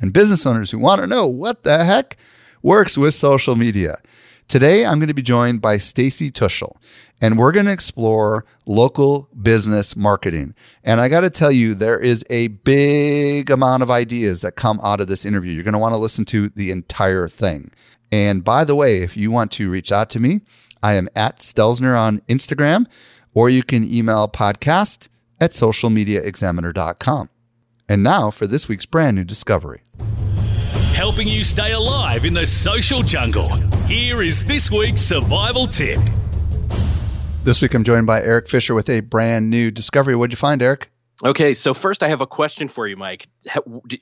and business owners who want to know what the heck works with social media. Today, I'm going to be joined by Stacy Tuschl, and we're going to explore local business marketing. And I got to tell you, there is a big amount of ideas that come out of this interview. You're going to want to listen to the entire thing. And by the way, if you want to reach out to me, I am at Stelzner on Instagram, or you can email podcast at socialmediaexaminer.com. And now for this week's brand new discovery. Helping you stay alive in the social jungle. Here is this week's survival tip. This week I'm joined by Eric Fisher with a brand new discovery. What'd you find, Eric? Okay, so first I have a question for you, Mike.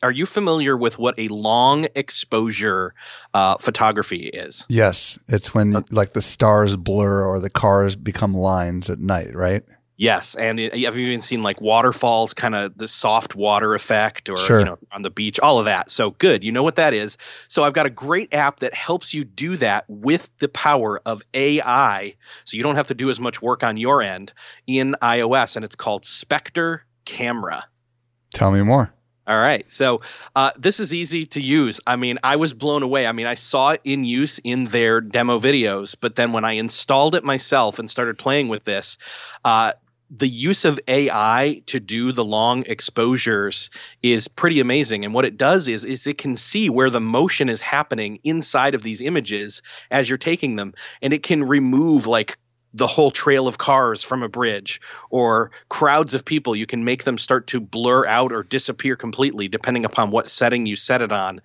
Are you familiar with what a long exposure uh, photography is? Yes, it's when like the stars blur or the cars become lines at night, right? Yes, and it, I've even seen like waterfalls, kind of the soft water effect, or sure. you know, on the beach, all of that. So good, you know what that is. So I've got a great app that helps you do that with the power of AI, so you don't have to do as much work on your end in iOS, and it's called Spectre Camera. Tell me more. All right. So uh, this is easy to use. I mean, I was blown away. I mean, I saw it in use in their demo videos, but then when I installed it myself and started playing with this, uh, the use of AI to do the long exposures is pretty amazing. And what it does is, is it can see where the motion is happening inside of these images as you're taking them. And it can remove like the whole trail of cars from a bridge or crowds of people you can make them start to blur out or disappear completely depending upon what setting you set it on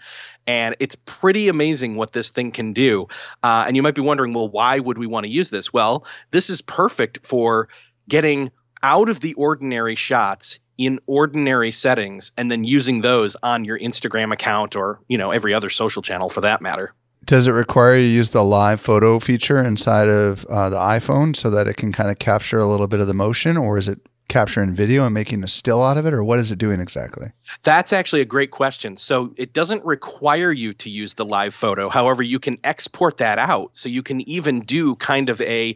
and it's pretty amazing what this thing can do uh, and you might be wondering well why would we want to use this well this is perfect for getting out of the ordinary shots in ordinary settings and then using those on your Instagram account or, you know, every other social channel for that matter. Does it require you use the live photo feature inside of uh, the iPhone so that it can kind of capture a little bit of the motion, or is it capturing video and making a still out of it, or what is it doing exactly? That's actually a great question. So it doesn't require you to use the live photo. However, you can export that out. So you can even do kind of a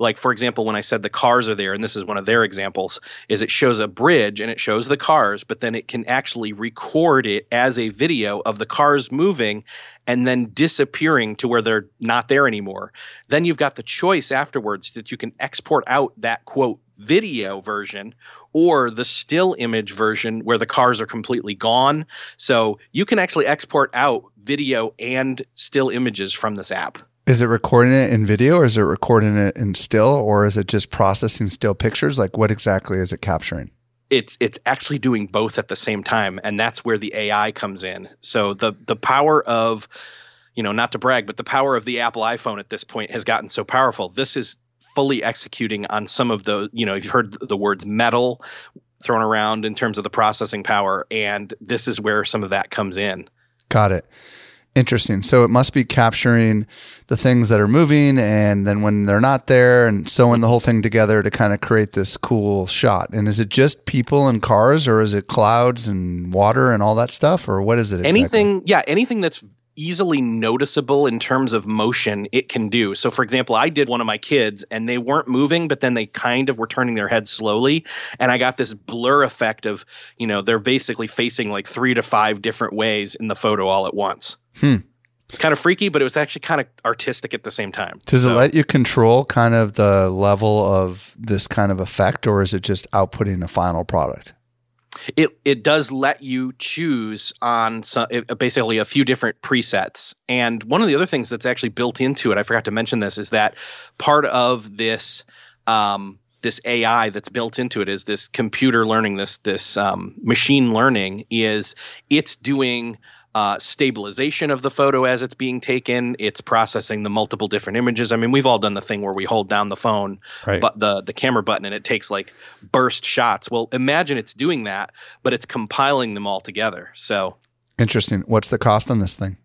like for example when i said the cars are there and this is one of their examples is it shows a bridge and it shows the cars but then it can actually record it as a video of the cars moving and then disappearing to where they're not there anymore. Then you've got the choice afterwards that you can export out that quote video version or the still image version where the cars are completely gone. So you can actually export out video and still images from this app is it recording it in video or is it recording it in still or is it just processing still pictures? Like what exactly is it capturing? It's it's actually doing both at the same time and that's where the AI comes in. So the the power of you know, not to brag, but the power of the Apple iPhone at this point has gotten so powerful. This is fully executing on some of the, you know, you've heard the words metal thrown around in terms of the processing power and this is where some of that comes in. Got it. Interesting. So it must be capturing the things that are moving and then when they're not there and sewing the whole thing together to kind of create this cool shot. And is it just people and cars or is it clouds and water and all that stuff or what is it exactly? Anything, yeah, anything that's easily noticeable in terms of motion it can do. So for example, I did one of my kids and they weren't moving but then they kind of were turning their heads slowly and I got this blur effect of, you know, they're basically facing like 3 to 5 different ways in the photo all at once. Hmm. It's kind of freaky, but it was actually kind of artistic at the same time. Does so, it let you control kind of the level of this kind of effect, or is it just outputting a final product? It it does let you choose on some, basically a few different presets. And one of the other things that's actually built into it, I forgot to mention this, is that part of this um, this AI that's built into it is this computer learning, this this um, machine learning is it's doing uh, stabilization of the photo as it's being taken. It's processing the multiple different images. I mean, we've all done the thing where we hold down the phone, right. but the the camera button, and it takes like burst shots. Well, imagine it's doing that, but it's compiling them all together. So interesting. What's the cost on this thing?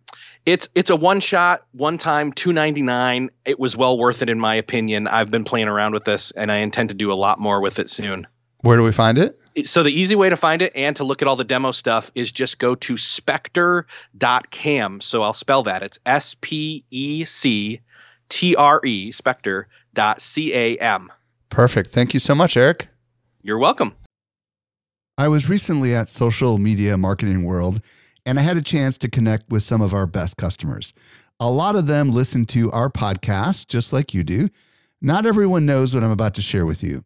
It's it's a one shot, one time, two ninety nine. It was well worth it in my opinion. I've been playing around with this, and I intend to do a lot more with it soon. Where do we find it? So the easy way to find it and to look at all the demo stuff is just go to spectre.cam. So I'll spell that. It's S P E C T R E spectre.cam. Perfect. Thank you so much, Eric. You're welcome. I was recently at Social Media Marketing World and I had a chance to connect with some of our best customers. A lot of them listen to our podcast just like you do. Not everyone knows what I'm about to share with you.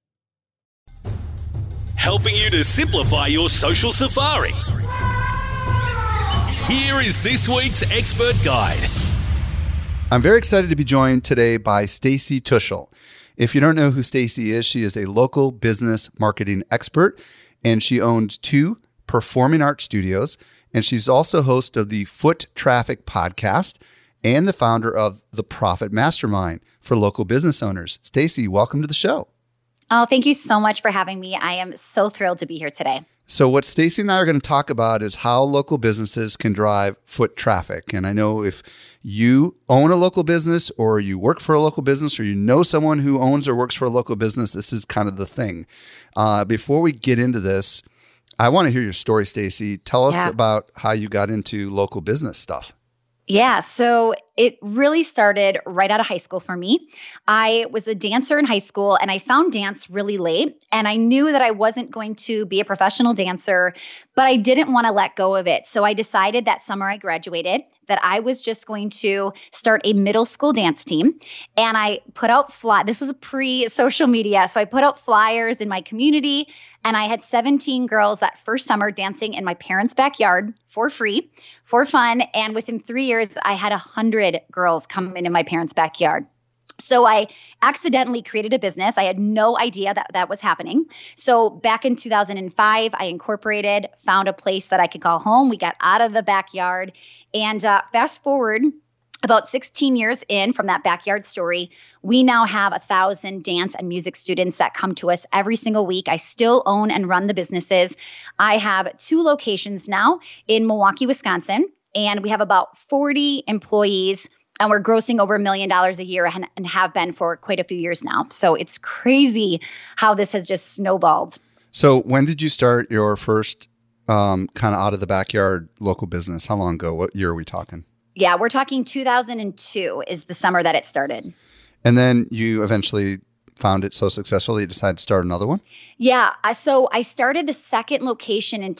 Helping you to simplify your social safari. Here is this week's expert guide. I'm very excited to be joined today by Stacy Tuschl. If you don't know who Stacy is, she is a local business marketing expert and she owns two performing art studios, and she's also host of the Foot Traffic podcast and the founder of the Profit Mastermind for local business owners. Stacy, welcome to the show. Oh, thank you so much for having me. I am so thrilled to be here today. So, what Stacy and I are going to talk about is how local businesses can drive foot traffic. And I know if you own a local business or you work for a local business or you know someone who owns or works for a local business, this is kind of the thing. Uh, before we get into this, I want to hear your story, Stacy. Tell us yeah. about how you got into local business stuff. Yeah, so it really started right out of high school for me. I was a dancer in high school and I found dance really late. And I knew that I wasn't going to be a professional dancer, but I didn't want to let go of it. So I decided that summer I graduated that I was just going to start a middle school dance team. And I put out fly. This was pre social media. So I put out flyers in my community. And I had 17 girls that first summer dancing in my parents' backyard for free, for fun. And within three years, I had a 100 girls come into my parents' backyard. So I accidentally created a business. I had no idea that that was happening. So back in 2005, I incorporated, found a place that I could call home. We got out of the backyard. And uh, fast forward about 16 years in from that backyard story, we now have a thousand dance and music students that come to us every single week. I still own and run the businesses. I have two locations now in Milwaukee, Wisconsin, and we have about 40 employees. And we're grossing over a million dollars a year and, and have been for quite a few years now. So it's crazy how this has just snowballed. So, when did you start your first um, kind of out of the backyard local business? How long ago? What year are we talking? Yeah, we're talking 2002 is the summer that it started. And then you eventually found it so successful that you decided to start another one? Yeah. So I started the second location in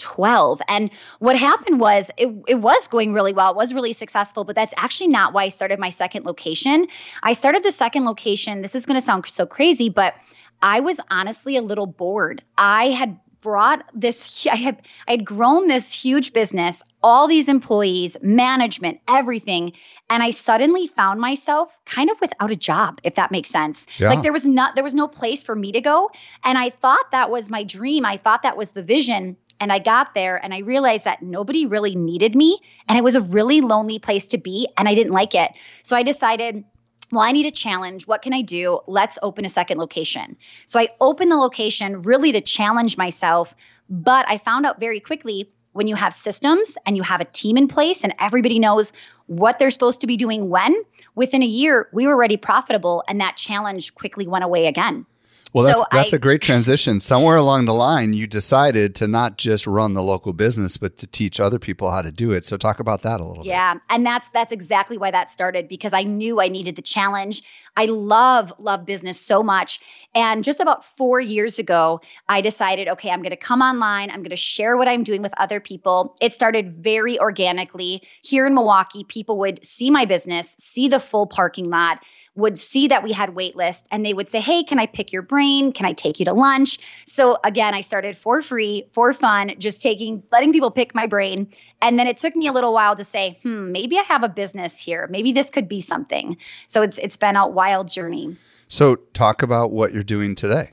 2012. And what happened was it, it was going really well. It was really successful, but that's actually not why I started my second location. I started the second location. This is going to sound so crazy, but I was honestly a little bored. I had brought this I had I had grown this huge business, all these employees, management, everything, and I suddenly found myself kind of without a job, if that makes sense. Yeah. Like there was not there was no place for me to go, and I thought that was my dream. I thought that was the vision. And I got there and I realized that nobody really needed me. And it was a really lonely place to be. And I didn't like it. So I decided, well, I need a challenge. What can I do? Let's open a second location. So I opened the location really to challenge myself. But I found out very quickly when you have systems and you have a team in place and everybody knows what they're supposed to be doing when, within a year, we were already profitable and that challenge quickly went away again. Well, that's, so that's I, a great transition. Somewhere along the line, you decided to not just run the local business, but to teach other people how to do it. So, talk about that a little yeah, bit. Yeah, and that's that's exactly why that started because I knew I needed the challenge. I love love business so much, and just about four years ago, I decided, okay, I'm going to come online. I'm going to share what I'm doing with other people. It started very organically here in Milwaukee. People would see my business, see the full parking lot would see that we had wait list and they would say, Hey, can I pick your brain? Can I take you to lunch? So again, I started for free, for fun, just taking, letting people pick my brain. And then it took me a little while to say, hmm, maybe I have a business here. Maybe this could be something. So it's it's been a wild journey. So talk about what you're doing today.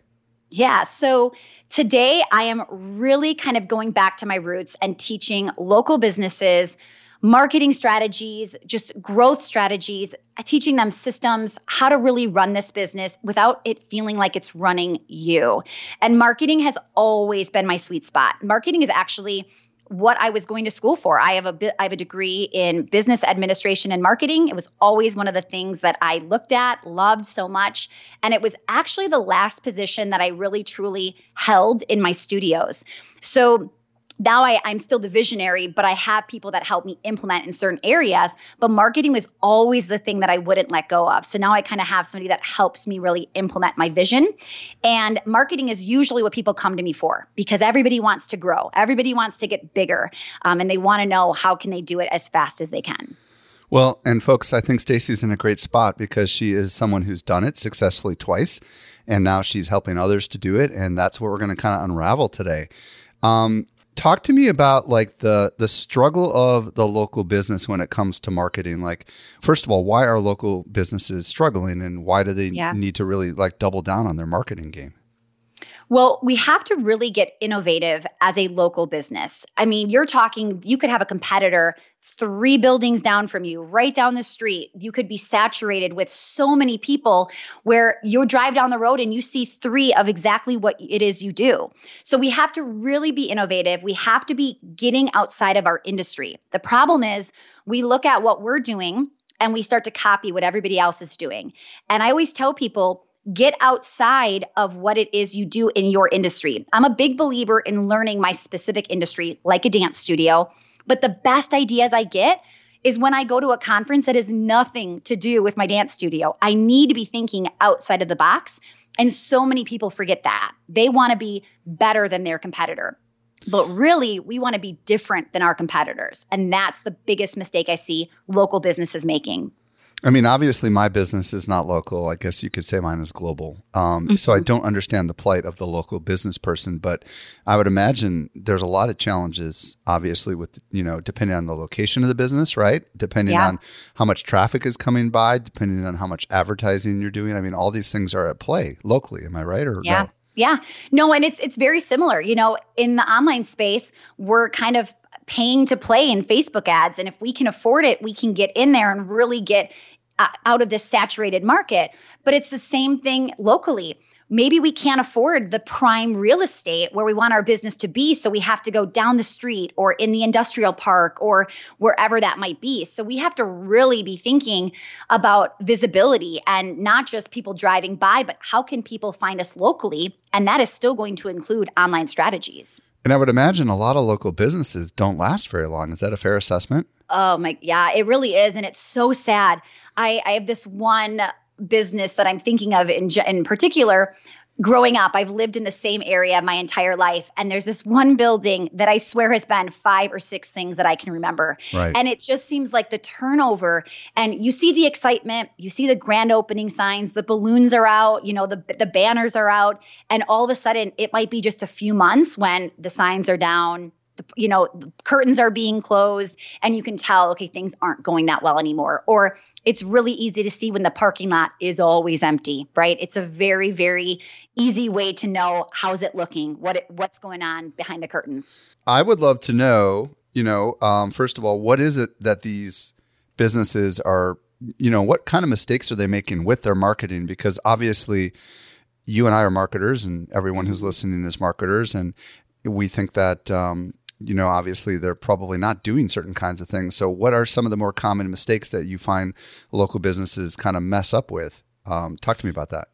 Yeah. So today I am really kind of going back to my roots and teaching local businesses marketing strategies, just growth strategies, teaching them systems, how to really run this business without it feeling like it's running you. And marketing has always been my sweet spot. Marketing is actually what I was going to school for. I have a I have a degree in business administration and marketing. It was always one of the things that I looked at, loved so much, and it was actually the last position that I really truly held in my studios. So now I, I'm still the visionary, but I have people that help me implement in certain areas. But marketing was always the thing that I wouldn't let go of. So now I kind of have somebody that helps me really implement my vision. And marketing is usually what people come to me for because everybody wants to grow, everybody wants to get bigger, um, and they want to know how can they do it as fast as they can. Well, and folks, I think Stacy's in a great spot because she is someone who's done it successfully twice, and now she's helping others to do it, and that's what we're going to kind of unravel today. Um, talk to me about like the the struggle of the local business when it comes to marketing like first of all why are local businesses struggling and why do they yeah. need to really like double down on their marketing game well, we have to really get innovative as a local business. I mean, you're talking, you could have a competitor three buildings down from you, right down the street. You could be saturated with so many people where you drive down the road and you see three of exactly what it is you do. So we have to really be innovative. We have to be getting outside of our industry. The problem is we look at what we're doing and we start to copy what everybody else is doing. And I always tell people, get outside of what it is you do in your industry. I'm a big believer in learning my specific industry, like a dance studio. But the best ideas I get is when I go to a conference that has nothing to do with my dance studio. I need to be thinking outside of the box. And so many people forget that. They want to be better than their competitor. But really, we want to be different than our competitors. And that's the biggest mistake I see local businesses making. I mean, obviously, my business is not local. I guess you could say mine is global. Um, mm-hmm. So I don't understand the plight of the local business person, but I would imagine there's a lot of challenges, obviously, with, you know, depending on the location of the business, right? Depending yeah. on how much traffic is coming by, depending on how much advertising you're doing. I mean, all these things are at play locally. Am I right? Or yeah. No? Yeah. No, and it's it's very similar. You know, in the online space, we're kind of paying to play in Facebook ads. And if we can afford it, we can get in there and really get uh, out of this saturated market. But it's the same thing locally. Maybe we can't afford the prime real estate where we want our business to be. So we have to go down the street or in the industrial park or wherever that might be. So we have to really be thinking about visibility and not just people driving by, but how can people find us locally? And that is still going to include online strategies. And I would imagine a lot of local businesses don't last very long. Is that a fair assessment? Oh my, yeah, it really is, and it's so sad. I, I have this one business that I'm thinking of in in particular growing up, I've lived in the same area my entire life. And there's this one building that I swear has been five or six things that I can remember. Right. And it just seems like the turnover. And you see the excitement, you see the grand opening signs, the balloons are out, you know, the, the banners are out. And all of a sudden, it might be just a few months when the signs are down, the, you know, the curtains are being closed and you can tell, okay, things aren't going that well anymore. Or it's really easy to see when the parking lot is always empty, right? It's a very, very easy way to know how's it looking, what it, what's going on behind the curtains. I would love to know, you know, um, first of all, what is it that these businesses are, you know, what kind of mistakes are they making with their marketing? Because obviously, you and I are marketers, and everyone who's listening is marketers, and we think that um, you know obviously they're probably not doing certain kinds of things. So, what are some of the more common mistakes that you find local businesses kind of mess up with? Um, talk to me about that.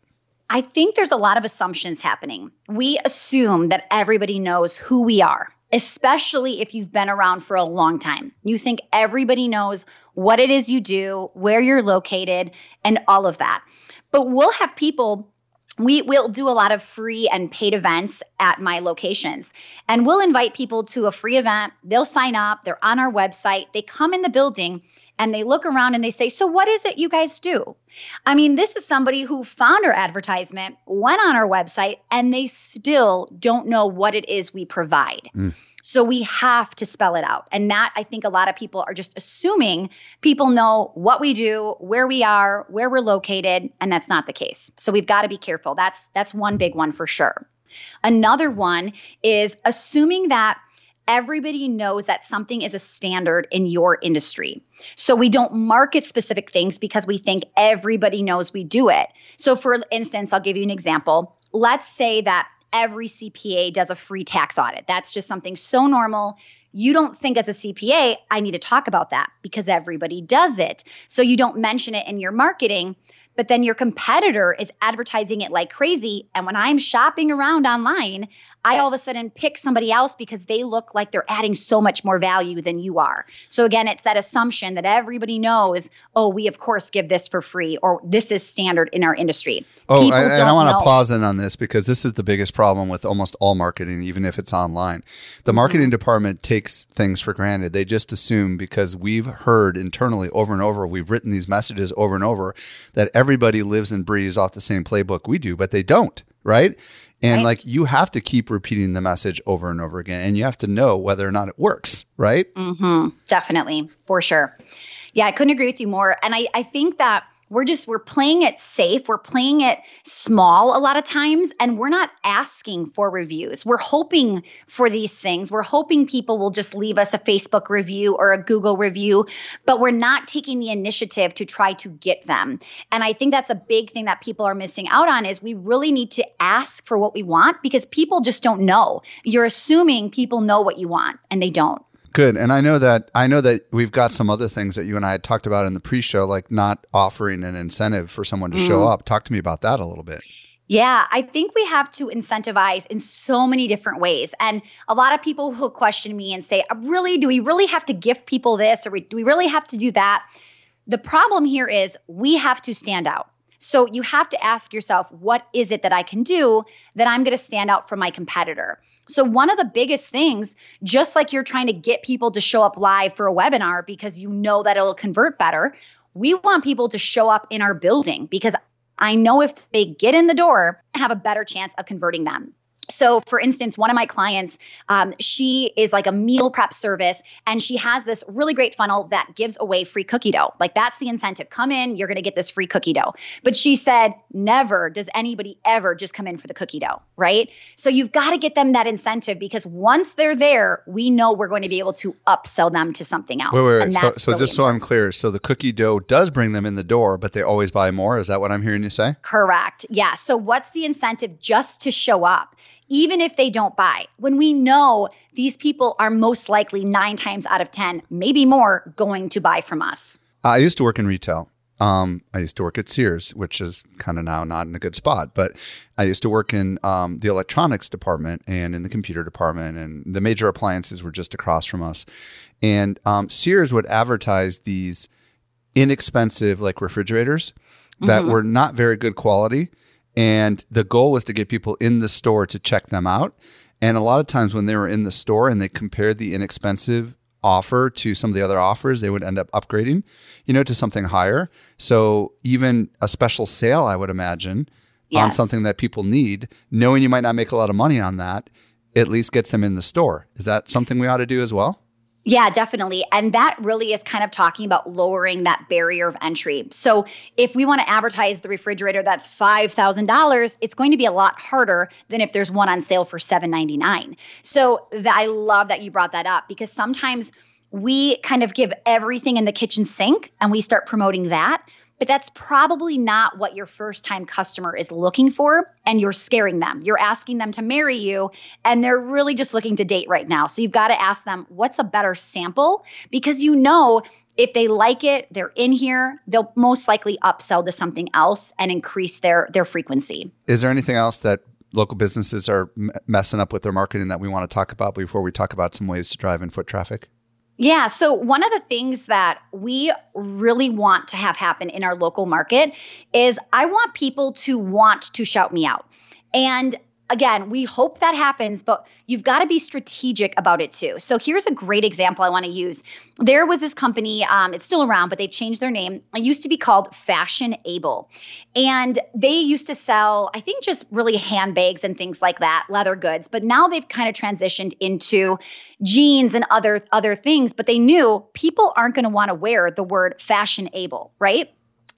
I think there's a lot of assumptions happening. We assume that everybody knows who we are, especially if you've been around for a long time. You think everybody knows what it is you do, where you're located, and all of that. But we'll have people we will do a lot of free and paid events at my locations. And we'll invite people to a free event. They'll sign up. They're on our website. They come in the building and they look around and they say so what is it you guys do? I mean this is somebody who found our advertisement went on our website and they still don't know what it is we provide. Mm. So we have to spell it out. And that I think a lot of people are just assuming people know what we do, where we are, where we're located, and that's not the case. So we've got to be careful. That's that's one big one for sure. Another one is assuming that everybody knows that something is a standard in your industry. So we don't market specific things because we think everybody knows we do it. So for instance, I'll give you an example. Let's say that every CPA does a free tax audit. That's just something so normal. You don't think as a CPA, I need to talk about that because everybody does it. So you don't mention it in your marketing but then your competitor is advertising it like crazy. And when I'm shopping around online, I all of a sudden pick somebody else because they look like they're adding so much more value than you are. So again, it's that assumption that everybody knows, oh, we of course give this for free or this is standard in our industry. Oh, and I want to pause in on this because this is the biggest problem with almost all marketing, even if it's online. The mm-hmm. marketing mm-hmm. department takes things for granted. They just assume because we've heard internally over and over, we've written these messages over and over that everybody lives and breathes off the same playbook we do, but they don't, right? And right. like you have to keep repeating the message over and over again, and you have to know whether or not it works, right? Mm-hmm. Definitely, for sure. Yeah, I couldn't agree with you more. And I, I think that we're just we're playing it safe we're playing it small a lot of times and we're not asking for reviews. We're hoping for these things. We're hoping people will just leave us a facebook review or a google review but we're not taking the initiative to try to get them. And i think that's a big thing that people are missing out on is we really need to ask for what we want because people just don't know. You're assuming people know what you want and they don't Good. And I know that I know that we've got some other things that you and I had talked about in the pre-show, like not offering an incentive for someone to mm. show up. Talk to me about that a little bit. Yeah, I think we have to incentivize in so many different ways. And a lot of people will question me and say, really, do we really have to gift people this or do we really have to do that? The problem here is we have to stand out. So you have to ask yourself, what is it that I can do that I'm going to stand out from my competitor? So, one of the biggest things, just like you're trying to get people to show up live for a webinar because you know that it'll convert better, we want people to show up in our building because I know if they get in the door, have a better chance of converting them. So, for instance, one of my clients, um, she is like a meal prep service, and she has this really great funnel that gives away free cookie dough. Like, that's the incentive. Come in, you're going to get this free cookie dough. But she said, never does anybody ever just come in for the cookie dough, right? So, you've got to get them that incentive because once they're there, we know we're going to be able to upsell them to something else. Wait, wait, wait. So, so really just so I'm clear, so the cookie dough does bring them in the door, but they always buy more. Is that what I'm hearing you say? Correct. Yeah. So, what's the incentive just to show up? Even if they don't buy, when we know these people are most likely nine times out of 10, maybe more, going to buy from us. I used to work in retail. Um, I used to work at Sears, which is kind of now not in a good spot, but I used to work in um, the electronics department and in the computer department, and the major appliances were just across from us. And um, Sears would advertise these inexpensive, like refrigerators that mm-hmm. were not very good quality and the goal was to get people in the store to check them out. And a lot of times when they were in the store and they compared the inexpensive offer to some of the other offers, they would end up upgrading, you know, to something higher. So even a special sale, I would imagine, yes. on something that people need, knowing you might not make a lot of money on that, at least gets them in the store. Is that something we ought to do as well? Yeah, definitely. And that really is kind of talking about lowering that barrier of entry. So, if we want to advertise the refrigerator that's $5,000, it's going to be a lot harder than if there's one on sale for $7.99. So, th- I love that you brought that up because sometimes we kind of give everything in the kitchen sink and we start promoting that but that's probably not what your first time customer is looking for. And you're scaring them. You're asking them to marry you, and they're really just looking to date right now. So you've got to ask them, what's a better sample? Because you know, if they like it, they're in here, they'll most likely upsell to something else and increase their their frequency. Is there anything else that local businesses are m- messing up with their marketing that we want to talk about before we talk about some ways to drive in foot traffic? Yeah. So, one of the things that we really want to have happen in our local market is I want people to want to shout me out. And again, we hope that happens, but you've got to be strategic about it too. So here's a great example I want to use. There was this company, um, it's still around, but they've changed their name. It used to be called Fashion Able. And they used to sell, I think, just really handbags and things like that, leather goods. But now they've kind of transitioned into jeans and other other things. But they knew people aren't going to want to wear the word fashion able, right?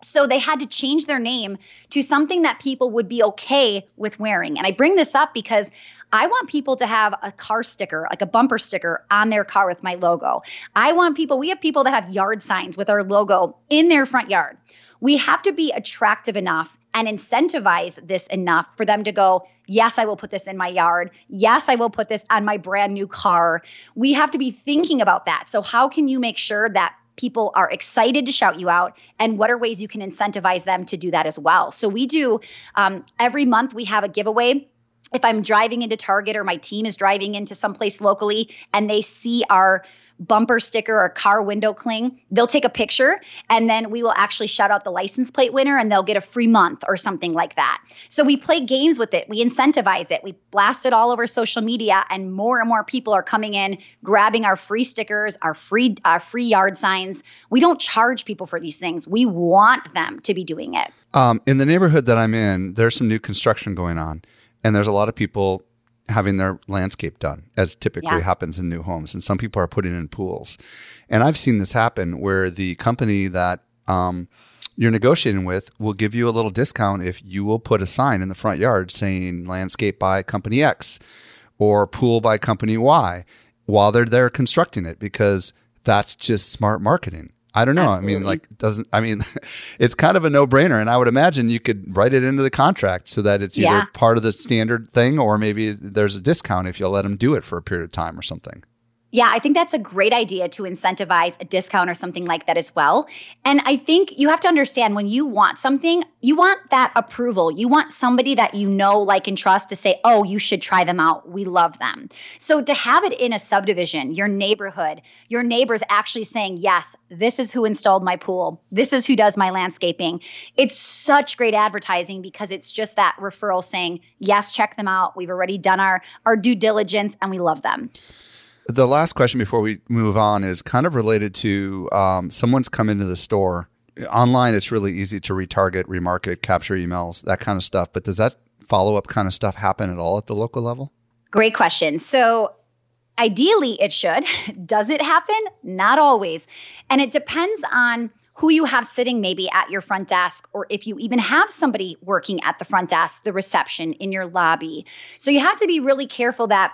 So they had to change their name to something that people would be okay with wearing. And I bring this up because I want people to have a car sticker, like a bumper sticker on their car with my logo. I want people, we have people that have yard signs with our logo in their front yard. We have to be attractive enough and incentivize this enough for them to go, Yes, I will put this in my yard. Yes, I will put this on my brand new car. We have to be thinking about that. So, how can you make sure that people are excited to shout you out and what are ways you can incentivize them to do that as well. So we do um, every month we have a giveaway. If i'm driving into target or my team is driving into someplace locally and they see our bumper sticker or car window cling, they'll take a picture and then we will actually shout out the license plate winner and they'll get a free month or something like that. So we play games with it, we incentivize it, we blast it all over social media, and more and more people are coming in, grabbing our free stickers, our free our free yard signs. We don't charge people for these things. We want them to be doing it. Um, in the neighborhood that I'm in, there's some new construction going on, and there's a lot of people having their landscape done, as typically yeah. happens in new homes. And some people are putting in pools. And I've seen this happen where the company that um, you're negotiating with will give you a little discount if you will put a sign in the front yard saying landscape by company X or pool by company Y while they're there constructing it because that's just smart marketing. I don't know. Absolutely. I mean, like, doesn't, I mean, it's kind of a no brainer. And I would imagine you could write it into the contract so that it's either yeah. part of the standard thing or maybe there's a discount if you'll let them do it for a period of time or something. Yeah, I think that's a great idea to incentivize a discount or something like that as well. And I think you have to understand when you want something, you want that approval. You want somebody that you know, like, and trust to say, oh, you should try them out. We love them. So to have it in a subdivision, your neighborhood, your neighbors actually saying, yes, this is who installed my pool, this is who does my landscaping. It's such great advertising because it's just that referral saying, yes, check them out. We've already done our, our due diligence and we love them. The last question before we move on is kind of related to um, someone's come into the store. Online, it's really easy to retarget, remarket, capture emails, that kind of stuff. But does that follow up kind of stuff happen at all at the local level? Great question. So, ideally, it should. Does it happen? Not always. And it depends on who you have sitting maybe at your front desk, or if you even have somebody working at the front desk, the reception in your lobby. So, you have to be really careful that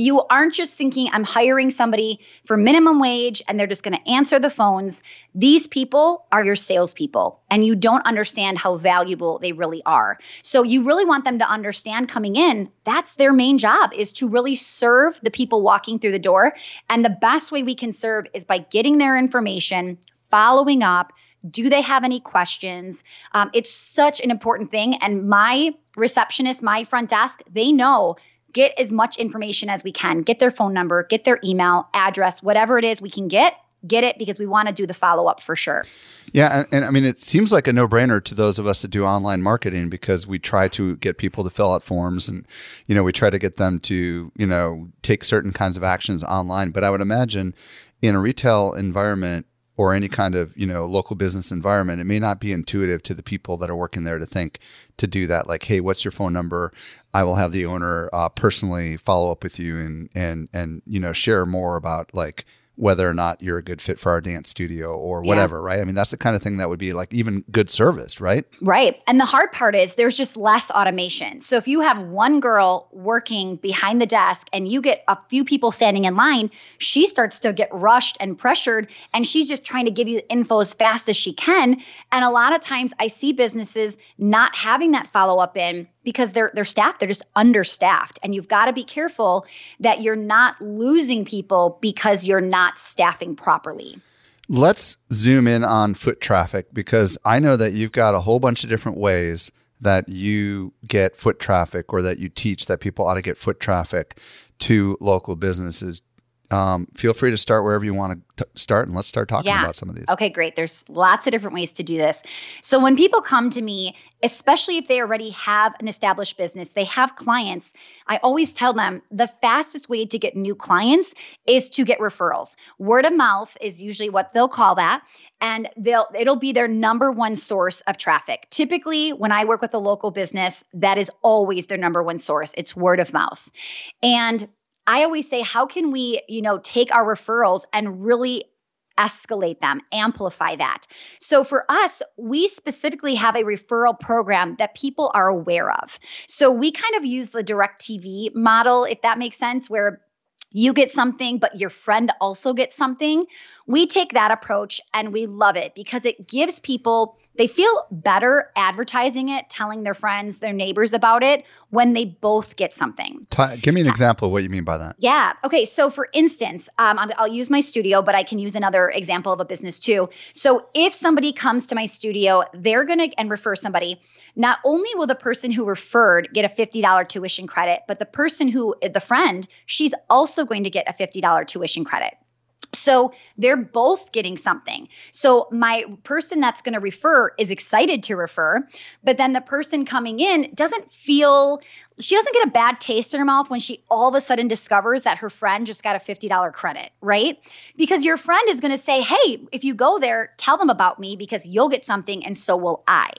you aren't just thinking, I'm hiring somebody for minimum wage and they're just going to answer the phones. These people are your salespeople, and you don't understand how valuable they really are. So, you really want them to understand coming in that's their main job is to really serve the people walking through the door. And the best way we can serve is by getting their information, following up. Do they have any questions? Um, it's such an important thing. And my receptionist, my front desk, they know get as much information as we can get their phone number get their email address whatever it is we can get get it because we want to do the follow up for sure. Yeah, and, and, I mean it seems like a no brainer to those of us that do online marketing because we try to get people to fill out forms and you know we try to get them to you know take certain kinds of actions online. But I would imagine in a retail environment or any kind of you know local business environment it may not be intuitive to the people that are working there to think to do that. Like hey what's your phone number? I will have the owner uh, personally follow up with you and and and you know share more about like whether or not you're a good fit for our dance studio or whatever, yeah. right? I mean, that's the kind of thing that would be like even good service, right? Right. And the hard part is there's just less automation. So if you have one girl working behind the desk and you get a few people standing in line, she starts to get rushed and pressured and she's just trying to give you info as fast as she can. And a lot of times I see businesses not having that follow up in because they're they're staffed they're just understaffed. And you've got to be careful that you're not losing people because you're not staffing properly. Let's zoom in on foot traffic because i know that you've got a whole bunch of different ways that you get foot traffic or that you teach that people ought to get foot traffic to local businesses um, feel free to start wherever you want to start and let's start talking yeah. about some of these. Okay, great. There's lots of different ways to do this. So when people come to me, especially if they already have an established business, they have clients, I always tell them the fastest way to get new clients is to get referrals. Word of mouth is usually what they'll call that and they'll it'll be their number one source of traffic. Typically, when I work with a local business, that is always their number one source. It's word of mouth. And I always say, how can we, you know, take our referrals and really escalate them, amplify that. So for us, we specifically have a referral program that people are aware of. So we kind of use the DirecTV model, if that makes sense, where you get something, but your friend also gets something. We take that approach and we love it because it gives people they feel better advertising it, telling their friends, their neighbors about it when they both get something. T- give me an example of what you mean by that. Yeah. Okay. So, for instance, um, I'll use my studio, but I can use another example of a business too. So, if somebody comes to my studio, they're going to and refer somebody. Not only will the person who referred get a $50 tuition credit, but the person who, the friend, she's also going to get a $50 tuition credit. So they're both getting something. So my person that's going to refer is excited to refer, but then the person coming in doesn't feel she doesn't get a bad taste in her mouth when she all of a sudden discovers that her friend just got a $50 credit, right? Because your friend is going to say, "Hey, if you go there, tell them about me because you'll get something and so will I."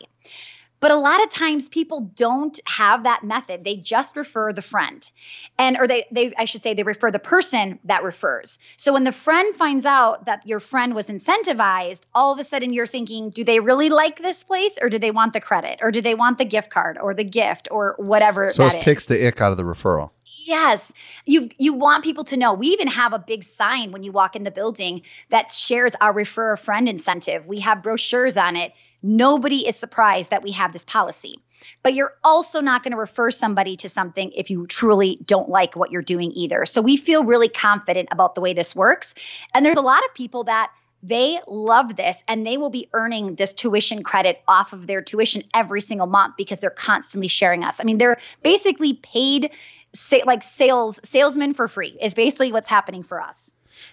But a lot of times people don't have that method. They just refer the friend. And or they they I should say they refer the person that refers. So when the friend finds out that your friend was incentivized, all of a sudden you're thinking, do they really like this place or do they want the credit or do they want the gift card or the gift or whatever So it takes the ick out of the referral. Yes. You you want people to know. We even have a big sign when you walk in the building that shares our refer a friend incentive. We have brochures on it Nobody is surprised that we have this policy. But you're also not going to refer somebody to something if you truly don't like what you're doing either. So we feel really confident about the way this works. And there's a lot of people that they love this and they will be earning this tuition credit off of their tuition every single month because they're constantly sharing us. I mean, they're basically paid say, like sales salesmen for free is basically what's happening for us.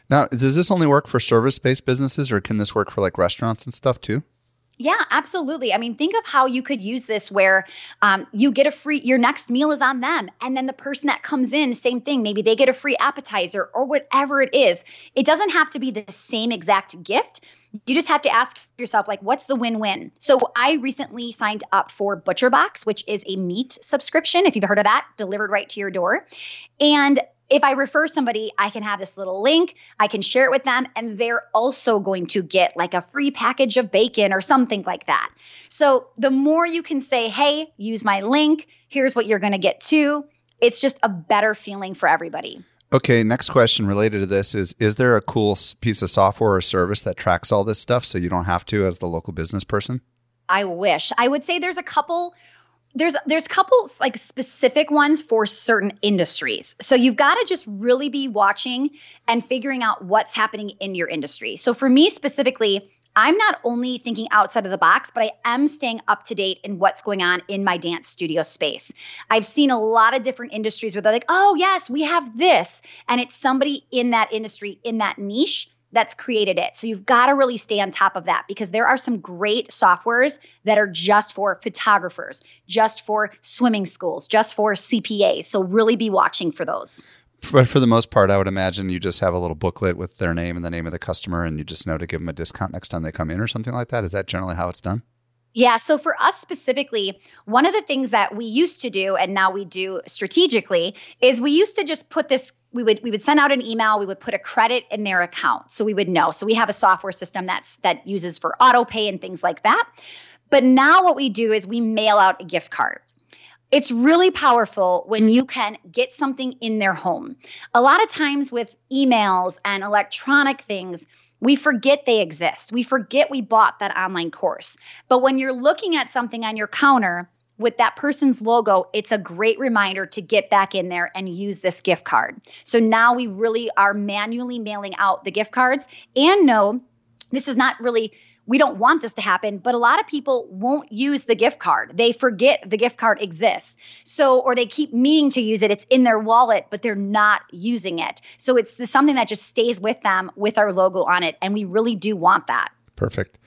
Now, does this only work for service-based businesses or can this work for like restaurants and stuff too? Yeah, absolutely. I mean, think of how you could use this where um, you get a free, your next meal is on them. And then the person that comes in, same thing. Maybe they get a free appetizer or whatever it is. It doesn't have to be the same exact gift. You just have to ask yourself, like, what's the win win? So I recently signed up for ButcherBox, which is a meat subscription, if you've heard of that, delivered right to your door. And if I refer somebody, I can have this little link, I can share it with them, and they're also going to get like a free package of bacon or something like that. So the more you can say, hey, use my link, here's what you're going to get too, it's just a better feeling for everybody. Okay, next question related to this is Is there a cool piece of software or service that tracks all this stuff so you don't have to as the local business person? I wish. I would say there's a couple there's there's couples like specific ones for certain industries. So you've got to just really be watching and figuring out what's happening in your industry. So for me specifically, I'm not only thinking outside of the box, but I am staying up to date in what's going on in my dance studio space. I've seen a lot of different industries where they're like, "Oh, yes, we have this." And it's somebody in that industry in that niche that's created it. So you've got to really stay on top of that because there are some great softwares that are just for photographers, just for swimming schools, just for CPAs. So really be watching for those. But for the most part, I would imagine you just have a little booklet with their name and the name of the customer, and you just know to give them a discount next time they come in or something like that. Is that generally how it's done? Yeah. So for us specifically, one of the things that we used to do and now we do strategically is we used to just put this we would we would send out an email we would put a credit in their account so we would know so we have a software system that's that uses for auto pay and things like that but now what we do is we mail out a gift card it's really powerful when you can get something in their home a lot of times with emails and electronic things we forget they exist. We forget we bought that online course. But when you're looking at something on your counter with that person's logo, it's a great reminder to get back in there and use this gift card. So now we really are manually mailing out the gift cards and no, this is not really we don't want this to happen, but a lot of people won't use the gift card. They forget the gift card exists. So, or they keep meaning to use it. It's in their wallet, but they're not using it. So it's something that just stays with them with our logo on it. And we really do want that. Perfect.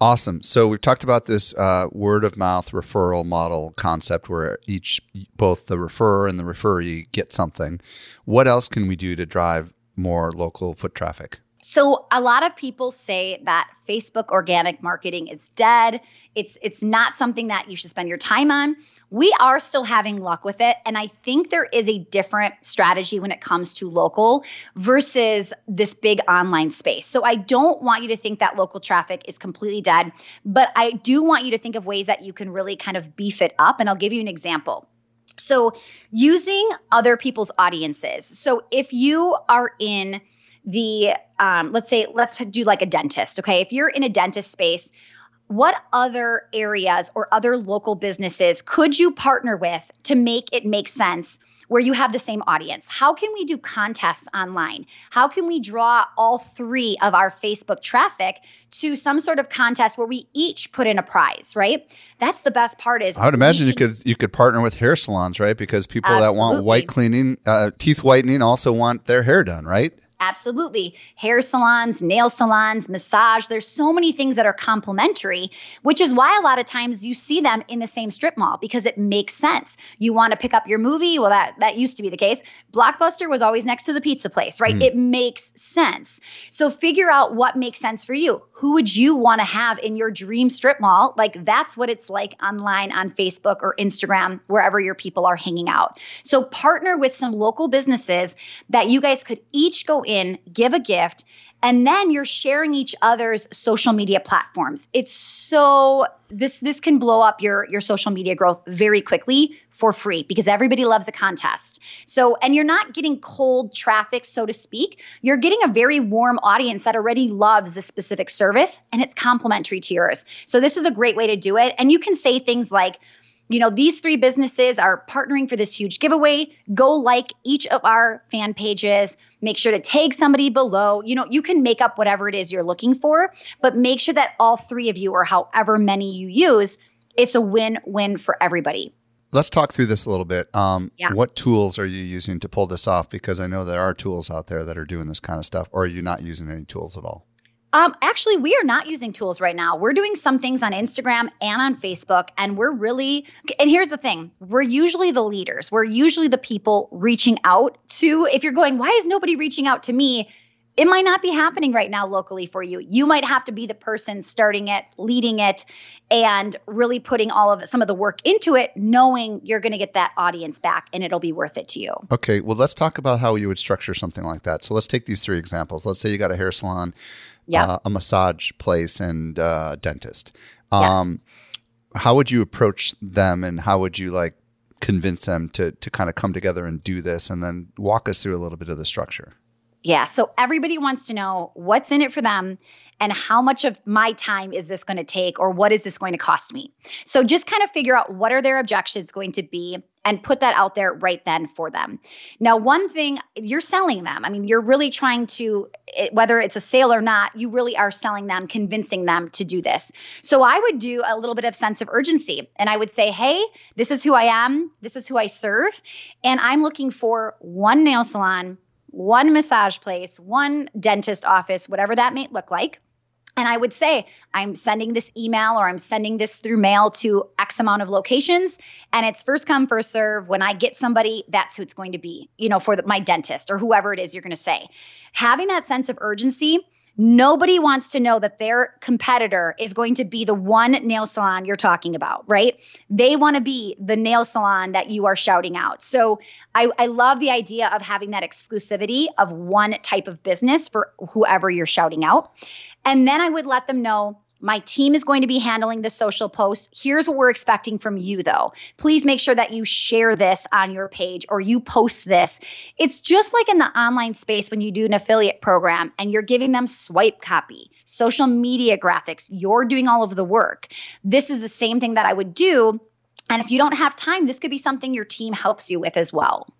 Awesome. So we've talked about this uh, word of mouth referral model concept where each, both the referrer and the referee get something. What else can we do to drive more local foot traffic? So a lot of people say that Facebook organic marketing is dead. It's it's not something that you should spend your time on. We are still having luck with it and I think there is a different strategy when it comes to local versus this big online space. So I don't want you to think that local traffic is completely dead, but I do want you to think of ways that you can really kind of beef it up and I'll give you an example. So using other people's audiences. So if you are in the um, let's say let's do like a dentist okay? If you're in a dentist space what other areas or other local businesses could you partner with to make it make sense where you have the same audience? How can we do contests online? How can we draw all three of our facebook traffic to some sort of contest where we each put in a prize right? That's the best part is i would imagine you could you could partner with hair salons right? Because people Absolutely. that want white cleaning uh, teeth whitening also want their hair done right Absolutely. Hair salons, nail salons, massage. There's so many things that are complementary, which is why a lot of times you see them in the same strip mall because it makes sense. You want to pick up your movie? Well, that that used to be the case. Blockbuster was always next to the pizza place, right? Mm. It makes sense. So figure out what makes sense for you. Who would you want to have in your dream strip mall? Like that's what it's like online on Facebook or Instagram, wherever your people are hanging out. So partner with some local businesses that you guys could each go in, give a gift, and then you're sharing each other's social media platforms. It's so this this can blow up your your social media growth very quickly for free because everybody loves a contest. So and you're not getting cold traffic so to speak. You're getting a very warm audience that already loves the specific service and it's complementary to yours. So this is a great way to do it and you can say things like you know, these three businesses are partnering for this huge giveaway. Go like each of our fan pages. Make sure to tag somebody below. You know, you can make up whatever it is you're looking for, but make sure that all three of you, or however many you use, it's a win win for everybody. Let's talk through this a little bit. Um, yeah. What tools are you using to pull this off? Because I know there are tools out there that are doing this kind of stuff, or are you not using any tools at all? Um, actually, we are not using tools right now. We're doing some things on Instagram and on Facebook, and we're really. And here's the thing: we're usually the leaders. We're usually the people reaching out to. If you're going, why is nobody reaching out to me? It might not be happening right now locally for you. You might have to be the person starting it, leading it, and really putting all of some of the work into it, knowing you're going to get that audience back and it'll be worth it to you. Okay, well, let's talk about how you would structure something like that. So let's take these three examples. Let's say you got a hair salon yeah. Uh, a massage place and uh, a dentist. Um, yes. How would you approach them and how would you like convince them to, to kind of come together and do this and then walk us through a little bit of the structure? Yeah. So everybody wants to know what's in it for them and how much of my time is this going to take or what is this going to cost me? So just kind of figure out what are their objections going to be and put that out there right then for them. Now one thing you're selling them. I mean you're really trying to whether it's a sale or not you really are selling them convincing them to do this. So i would do a little bit of sense of urgency and i would say hey this is who i am. This is who i serve. And i'm looking for one nail salon one massage place, one dentist office, whatever that may look like. and I would say, I'm sending this email or I'm sending this through mail to X amount of locations. And it's first come, first serve. When I get somebody, that's who it's going to be, you know, for the, my dentist or whoever it is you're going to say. Having that sense of urgency Nobody wants to know that their competitor is going to be the one nail salon you're talking about, right? They want to be the nail salon that you are shouting out. So I, I love the idea of having that exclusivity of one type of business for whoever you're shouting out. And then I would let them know my team is going to be handling the social posts. Here's what we're expecting from you, though. Please make sure that you share this on your page or you post this. It's just like in the online space when you do an affiliate program and you're giving them swipe copy, social media graphics, you're doing all of the work. This is the same thing that I would do. And if you don't have time, this could be something your team helps you with as well.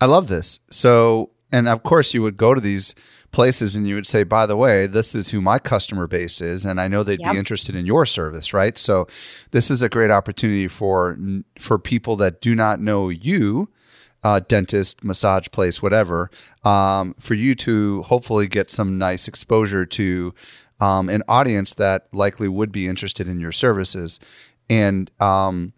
I love this. So, and of course, you would go to these places and you would say, by the way, this is who my customer base is, and I know they'd yep. be interested in your service, right? So this is a great opportunity for for people that do not know you. Uh, dentist, massage place, whatever, um, for you to hopefully get some nice exposure to um, an audience that likely would be interested in your services. And um,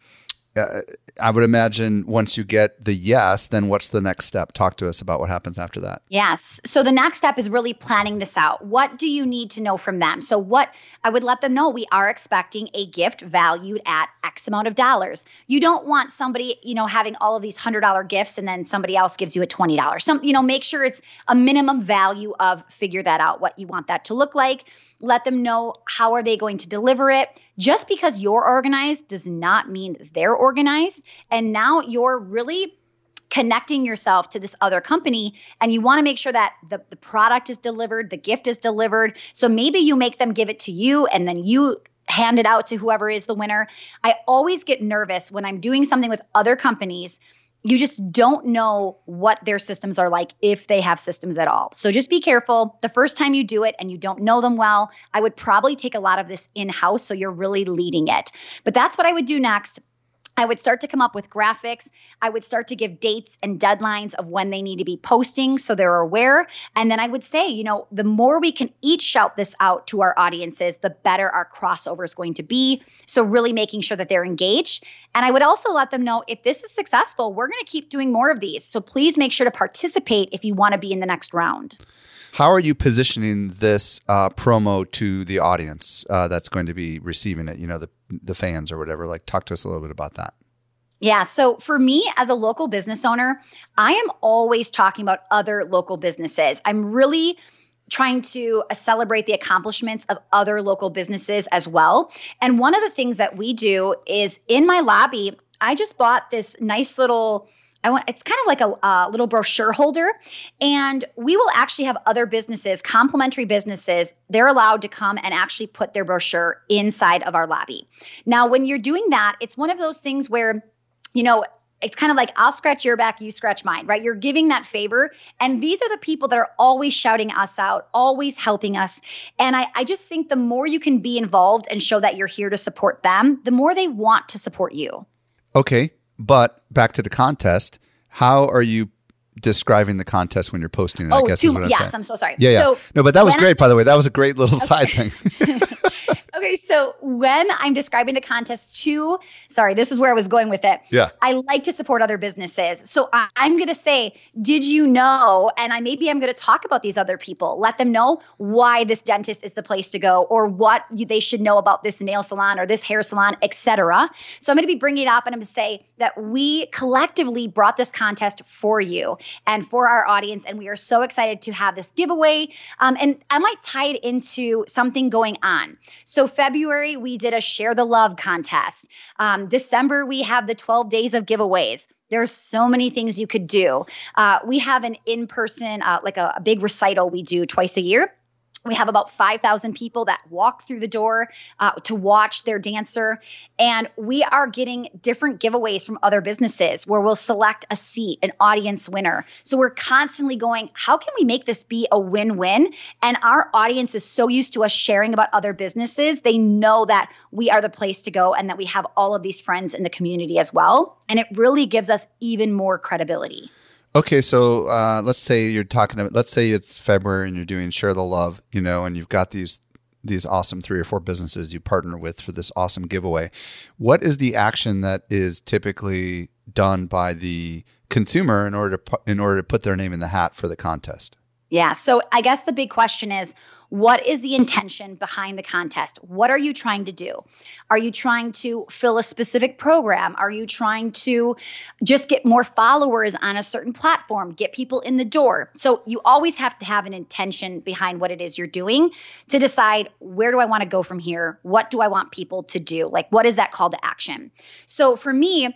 uh, I would imagine once you get the yes, then what's the next step? Talk to us about what happens after that. Yes. So the next step is really planning this out. What do you need to know from them? So, what I would let them know we are expecting a gift valued at X amount of dollars. You don't want somebody, you know, having all of these $100 gifts and then somebody else gives you a $20. Some, you know, make sure it's a minimum value of figure that out, what you want that to look like let them know how are they going to deliver it. Just because you're organized does not mean they're organized. And now you're really connecting yourself to this other company and you want to make sure that the, the product is delivered the gift is delivered. So maybe you make them give it to you and then you hand it out to whoever is the winner. I always get nervous when i'm doing something with other companies you just don't know what their systems are like if they have systems at all. So just be careful. The first time you do it and you don't know them well, I would probably take a lot of this in house so you're really leading it. But that's what I would do next. I would start to come up with graphics. I would start to give dates and deadlines of when they need to be posting so they're aware. And then I would say, you know, the more we can each shout this out to our audiences, the better our crossover is going to be. So, really making sure that they're engaged. And I would also let them know if this is successful, we're going to keep doing more of these. So, please make sure to participate if you want to be in the next round. How are you positioning this uh, promo to the audience uh, that's going to be receiving it? You know, the the fans or whatever. Like, talk to us a little bit about that. Yeah. So for me as a local business owner, I am always talking about other local businesses. I'm really trying to uh, celebrate the accomplishments of other local businesses as well. And one of the things that we do is in my lobby, I just bought this nice little I want it's kind of like a uh, little brochure holder, and we will actually have other businesses, complementary businesses. They're allowed to come and actually put their brochure inside of our lobby. Now, when you're doing that, it's one of those things where, you know, it's kind of like I'll scratch your back, you scratch mine, right? You're giving that favor. And these are the people that are always shouting us out, always helping us. And I, I just think the more you can be involved and show that you're here to support them, the more they want to support you. Okay. But back to the contest, how are you describing the contest when you're posting it? Oh, I guess too, yes, I'm, I'm so sorry. Yeah, yeah. So no, but that was great, I, by the way. That was a great little okay. side thing. Okay, so when I'm describing the contest to, sorry, this is where I was going with it. Yeah. I like to support other businesses. So I, am going to say, did you know? And I maybe I'm going to talk about these other people, let them know why this dentist is the place to go or what you, they should know about this nail salon or this hair salon, etc. So I'm going to be bringing it up and I'm going to say that we collectively brought this contest for you and for our audience. And we are so excited to have this giveaway. Um, and I might tie it into something going on. So February, we did a share the love contest. Um, December, we have the 12 days of giveaways. There's so many things you could do. Uh, we have an in person, uh, like a, a big recital we do twice a year we have about 5,000 people that walk through the door uh, to watch their dancer. And we are getting different giveaways from other businesses where we'll select a seat, an audience winner. So we're constantly going, how can we make this be a win win? And our audience is so used to us sharing about other businesses, they know that we are the place to go and that we have all of these friends in the community as well. And it really gives us even more credibility. Okay, so uh, let's say you're talking about, let's say it's February and you're doing share the love, you know, and you've got these these awesome three or four businesses you partner with for this awesome giveaway. What is the action that is typically done by the consumer in order to in order to put their name in the hat for the contest? Yeah. So I guess the big question is what is the intention behind the contest? What are you trying to do? Are you trying to fill a specific program? Are you trying to just get more followers on a certain platform, get people in the door? So you always have to have an intention behind what it is you're doing to decide where do I want to go from here? What do I want people to do? Like, what is that call to action? So for me,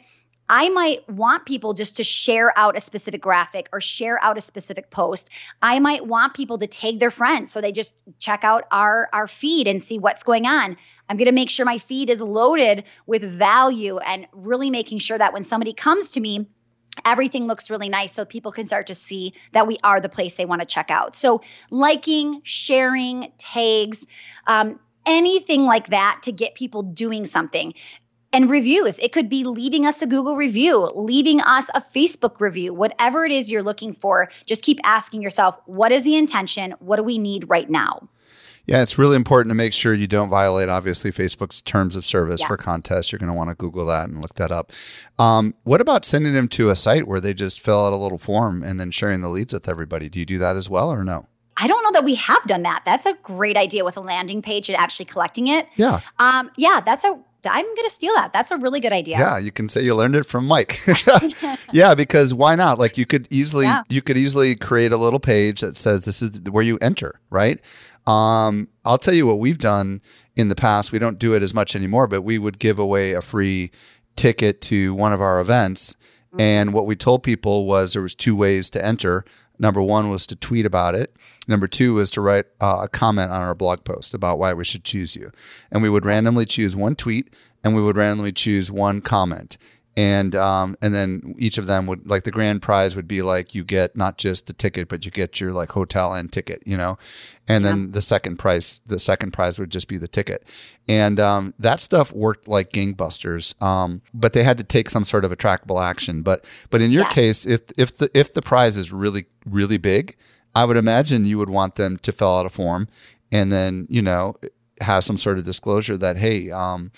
I might want people just to share out a specific graphic or share out a specific post. I might want people to tag their friends so they just check out our our feed and see what's going on. I'm going to make sure my feed is loaded with value and really making sure that when somebody comes to me everything looks really nice so people can start to see that we are the place they want to check out. So, liking, sharing, tags, um, anything like that to get people doing something and reviews. It could be leaving us a Google review, leaving us a Facebook review, whatever it is you're looking for. Just keep asking yourself, what is the intention? What do we need right now? Yeah, it's really important to make sure you don't violate, obviously, Facebook's terms of service yes. for contests. You're going to want to Google that and look that up. Um, what about sending them to a site where they just fill out a little form and then sharing the leads with everybody? Do you do that as well or no? I don't know that we have done that. That's a great idea with a landing page and actually collecting it. Yeah. Um, yeah, that's a I'm going to steal that. That's a really good idea. Yeah, you can say you learned it from Mike. yeah, because why not? Like you could easily yeah. you could easily create a little page that says this is where you enter, right? Um, I'll tell you what we've done in the past. We don't do it as much anymore, but we would give away a free ticket to one of our events. Mm-hmm. And what we told people was there was two ways to enter. Number one was to tweet about it. Number two was to write uh, a comment on our blog post about why we should choose you. And we would randomly choose one tweet and we would randomly choose one comment and um, and then each of them would like the grand prize would be like you get not just the ticket but you get your like hotel and ticket you know and yeah. then the second prize the second prize would just be the ticket and um, that stuff worked like gangbusters um, but they had to take some sort of a trackable action but but in your yeah. case if if the if the prize is really really big i would imagine you would want them to fill out a form and then you know have some sort of disclosure that hey um,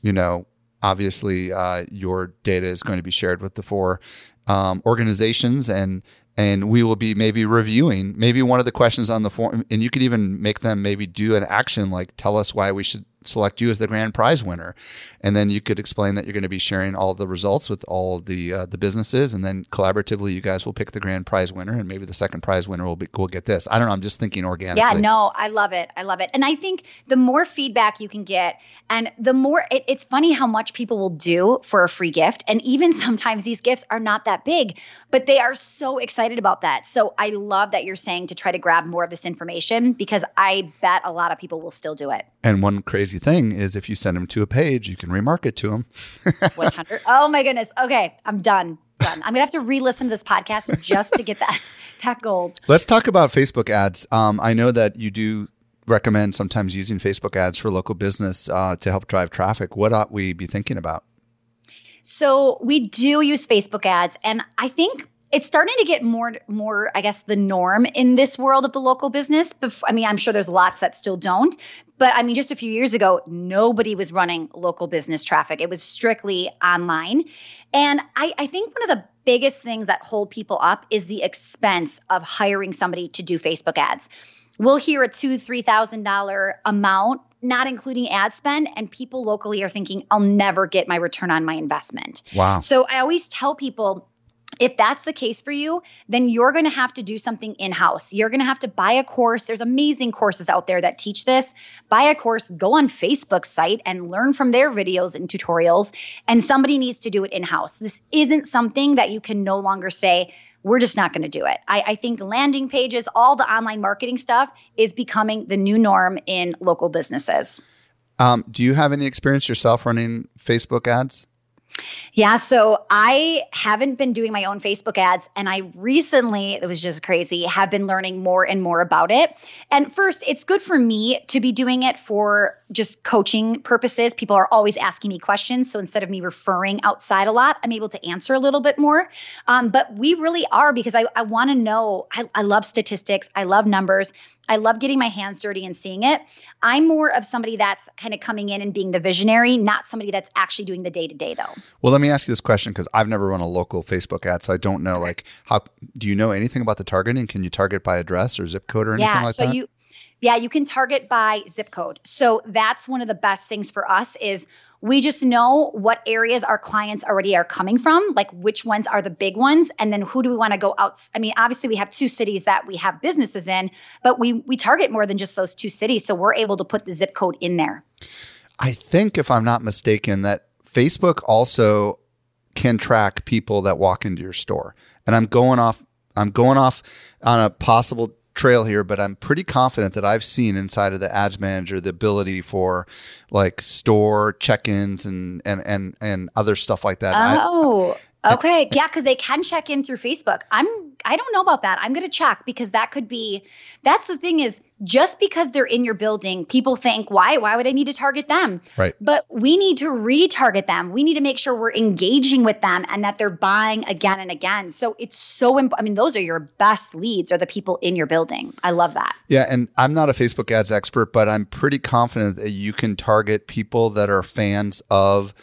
you know obviously uh, your data is going to be shared with the four um, organizations and and we will be maybe reviewing maybe one of the questions on the form and you could even make them maybe do an action like tell us why we should select you as the grand prize winner, and then you could explain that you're going to be sharing all the results with all the uh, the businesses, and then collaboratively you guys will pick the grand prize winner, and maybe the second prize winner will be will get this. I don't know. I'm just thinking organically. Yeah, no, I love it. I love it, and I think the more feedback you can get, and the more it, it's funny how much people will do for a free gift, and even sometimes these gifts are not that big, but they are so excited about that. So I love that you're saying to try to grab more of this information because I bet a lot of people will still do it. And one crazy thing is if you send them to a page, you can remarket to them. 100. Oh my goodness. Okay, I'm done. Done. I'm gonna have to re-listen to this podcast just to get that that gold. Let's talk about Facebook ads. Um, I know that you do recommend sometimes using Facebook ads for local business uh, to help drive traffic. What ought we be thinking about? So we do use Facebook ads, and I think it's starting to get more more i guess the norm in this world of the local business. I mean i'm sure there's lots that still don't but i mean just a few years ago nobody was running local business traffic. It was strictly online. And i, I think one of the biggest things that hold people up is the expense of hiring somebody to do facebook ads. We'll hear a two three thousand dollar amount not including ad spend and people locally are thinking i'll never get my return on my investment. Wow. So i always tell people if that's the case for you, then you're going to have to do something in house. You're going to have to buy a course. There's amazing courses out there that teach this. Buy a course, go on Facebook's site and learn from their videos and tutorials. And somebody needs to do it in house. This isn't something that you can no longer say, we're just not going to do it. I, I, think landing pages, all the online marketing stuff is becoming the new norm in local businesses. Um, do you have any experience yourself running Facebook ads? Yeah, so I haven't been doing my own Facebook ads, and I recently, it was just crazy, have been learning more and more about it. And first, it's good for me to be doing it for just coaching purposes. People are always asking me questions. So instead of me referring outside a lot, I'm able to answer a little bit more. Um, but we really are because I, I want to know, I, I love statistics, I love numbers. I love getting my hands dirty and seeing it. I'm more of somebody that's kind of coming in and being the visionary, not somebody that's actually doing the day to day though. Well, let me ask you this question because I've never run a local Facebook ad, so I don't know. Like, how do you know anything about the targeting? Can you target by address or zip code or anything yeah, like so that? you yeah, you can target by zip code. So that's one of the best things for us is we just know what areas our clients already are coming from, like which ones are the big ones, and then who do we want to go out. I mean, obviously we have two cities that we have businesses in, but we we target more than just those two cities, so we're able to put the zip code in there. I think, if I'm not mistaken, that Facebook also can track people that walk into your store. And I'm going off. I'm going off on a possible trail here, but I'm pretty confident that I've seen inside of the ads manager the ability for like store check-ins and and and and other stuff like that. I- Oh, okay. Yeah, because they can check in through Facebook. I'm I don't know about that. I'm gonna check because that could be that's the thing is just because they're in your building, people think, why? Why would I need to target them? Right. But we need to retarget them. We need to make sure we're engaging with them and that they're buying again and again. So it's so important. I mean, those are your best leads are the people in your building. I love that. Yeah, and I'm not a Facebook ads expert, but I'm pretty confident that you can target people that are fans of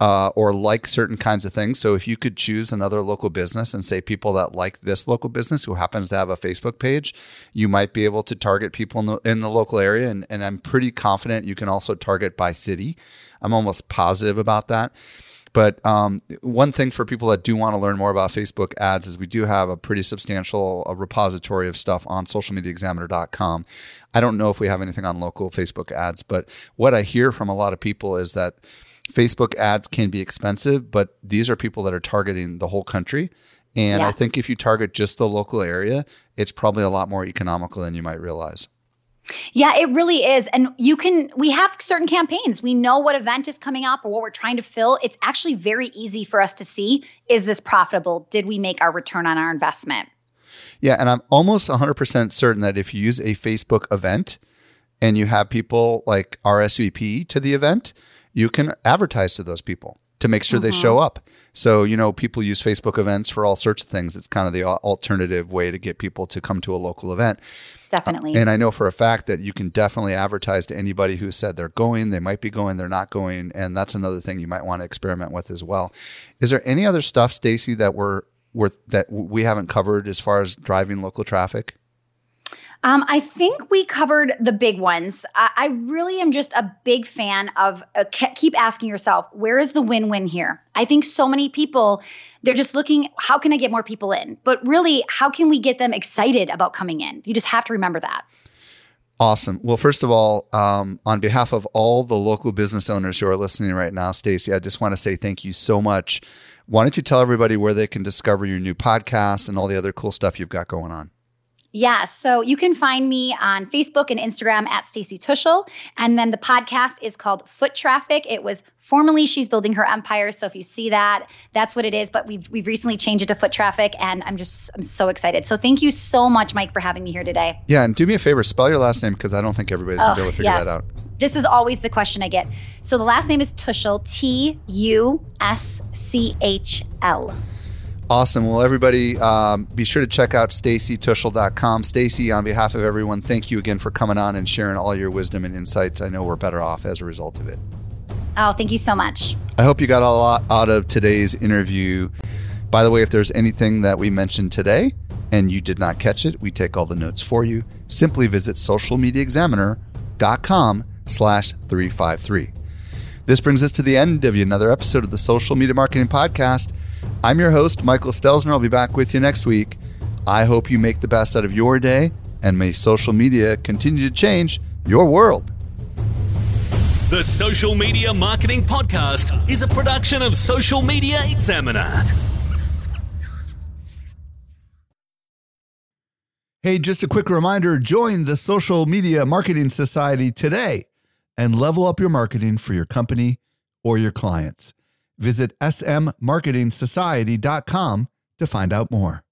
uh, or like certain kinds of things. So if you could choose another local business and say people that like this local business who happens to have a Facebook page, you might be able to target people in the, in the local area. And, and I'm pretty confident you can also target by city. I'm almost positive about that. But um, one thing for people that do want to learn more about Facebook ads is we do have a pretty substantial uh, repository of stuff on socialmediaexaminer.com. I don't know if we have anything on local Facebook ads, but what I hear from a lot of people is that Facebook ads can be expensive, but these are people that are targeting the whole country. And I think if you target just the local area, it's probably a lot more economical than you might realize. Yeah, it really is. And you can, we have certain campaigns. We know what event is coming up or what we're trying to fill. It's actually very easy for us to see is this profitable? Did we make our return on our investment? Yeah, and I'm almost 100% certain that if you use a Facebook event and you have people like RSVP to the event, you can advertise to those people to make sure they show mm-hmm. up. So, you know, people use Facebook events for all sorts of things. It's kind of the alternative way to get people to come to a local event. Uh, definitely. And I know for a fact that you can definitely advertise to anybody who said they're going, they might be going, they're not going, and that's another thing you might want to experiment with as well. Is there any other stuff, Stacy, that we're, we're that we haven't covered as far as driving local traffic? Um, I think we covered the big ones. I, I really am just a big fan of uh, keep asking yourself, where is the win win here? I think so many people, they're just looking, how can I get more people in? But really, how can we get them excited about coming in? You just have to remember that. Awesome. Well, first of all, um, on behalf of all the local business owners who are listening right now, Stacy, I just want to say thank you so much. Why don't you tell everybody where they can discover your new podcast and all the other cool stuff you've got going on? Yeah, so you can find me on Facebook and Instagram at Stacy Tuschl. And then the podcast is called Foot Traffic. It was formerly She's Building Her Empire. So if you see that, that's what it is. But we've we've recently changed it to Foot Traffic, and I'm just I'm so excited. So thank you so much, Mike, for having me here today. Yeah, and do me a favor, spell your last name because I don't think everybody's gonna be able to figure yes. that out. This is always the question I get. So the last name is Tushel, T U S C H L. Awesome. Well, everybody, um, be sure to check out stacytuschl.com. Stacy, on behalf of everyone, thank you again for coming on and sharing all your wisdom and insights. I know we're better off as a result of it. Oh, thank you so much. I hope you got a lot out of today's interview. By the way, if there's anything that we mentioned today and you did not catch it, we take all the notes for you. Simply visit socialmediaexaminer.com slash 353. This brings us to the end of another episode of the Social Media Marketing Podcast. I'm your host, Michael Stelzner. I'll be back with you next week. I hope you make the best out of your day and may social media continue to change your world. The Social Media Marketing Podcast is a production of Social Media Examiner. Hey, just a quick reminder join the Social Media Marketing Society today and level up your marketing for your company or your clients. Visit smmarketingsociety.com to find out more.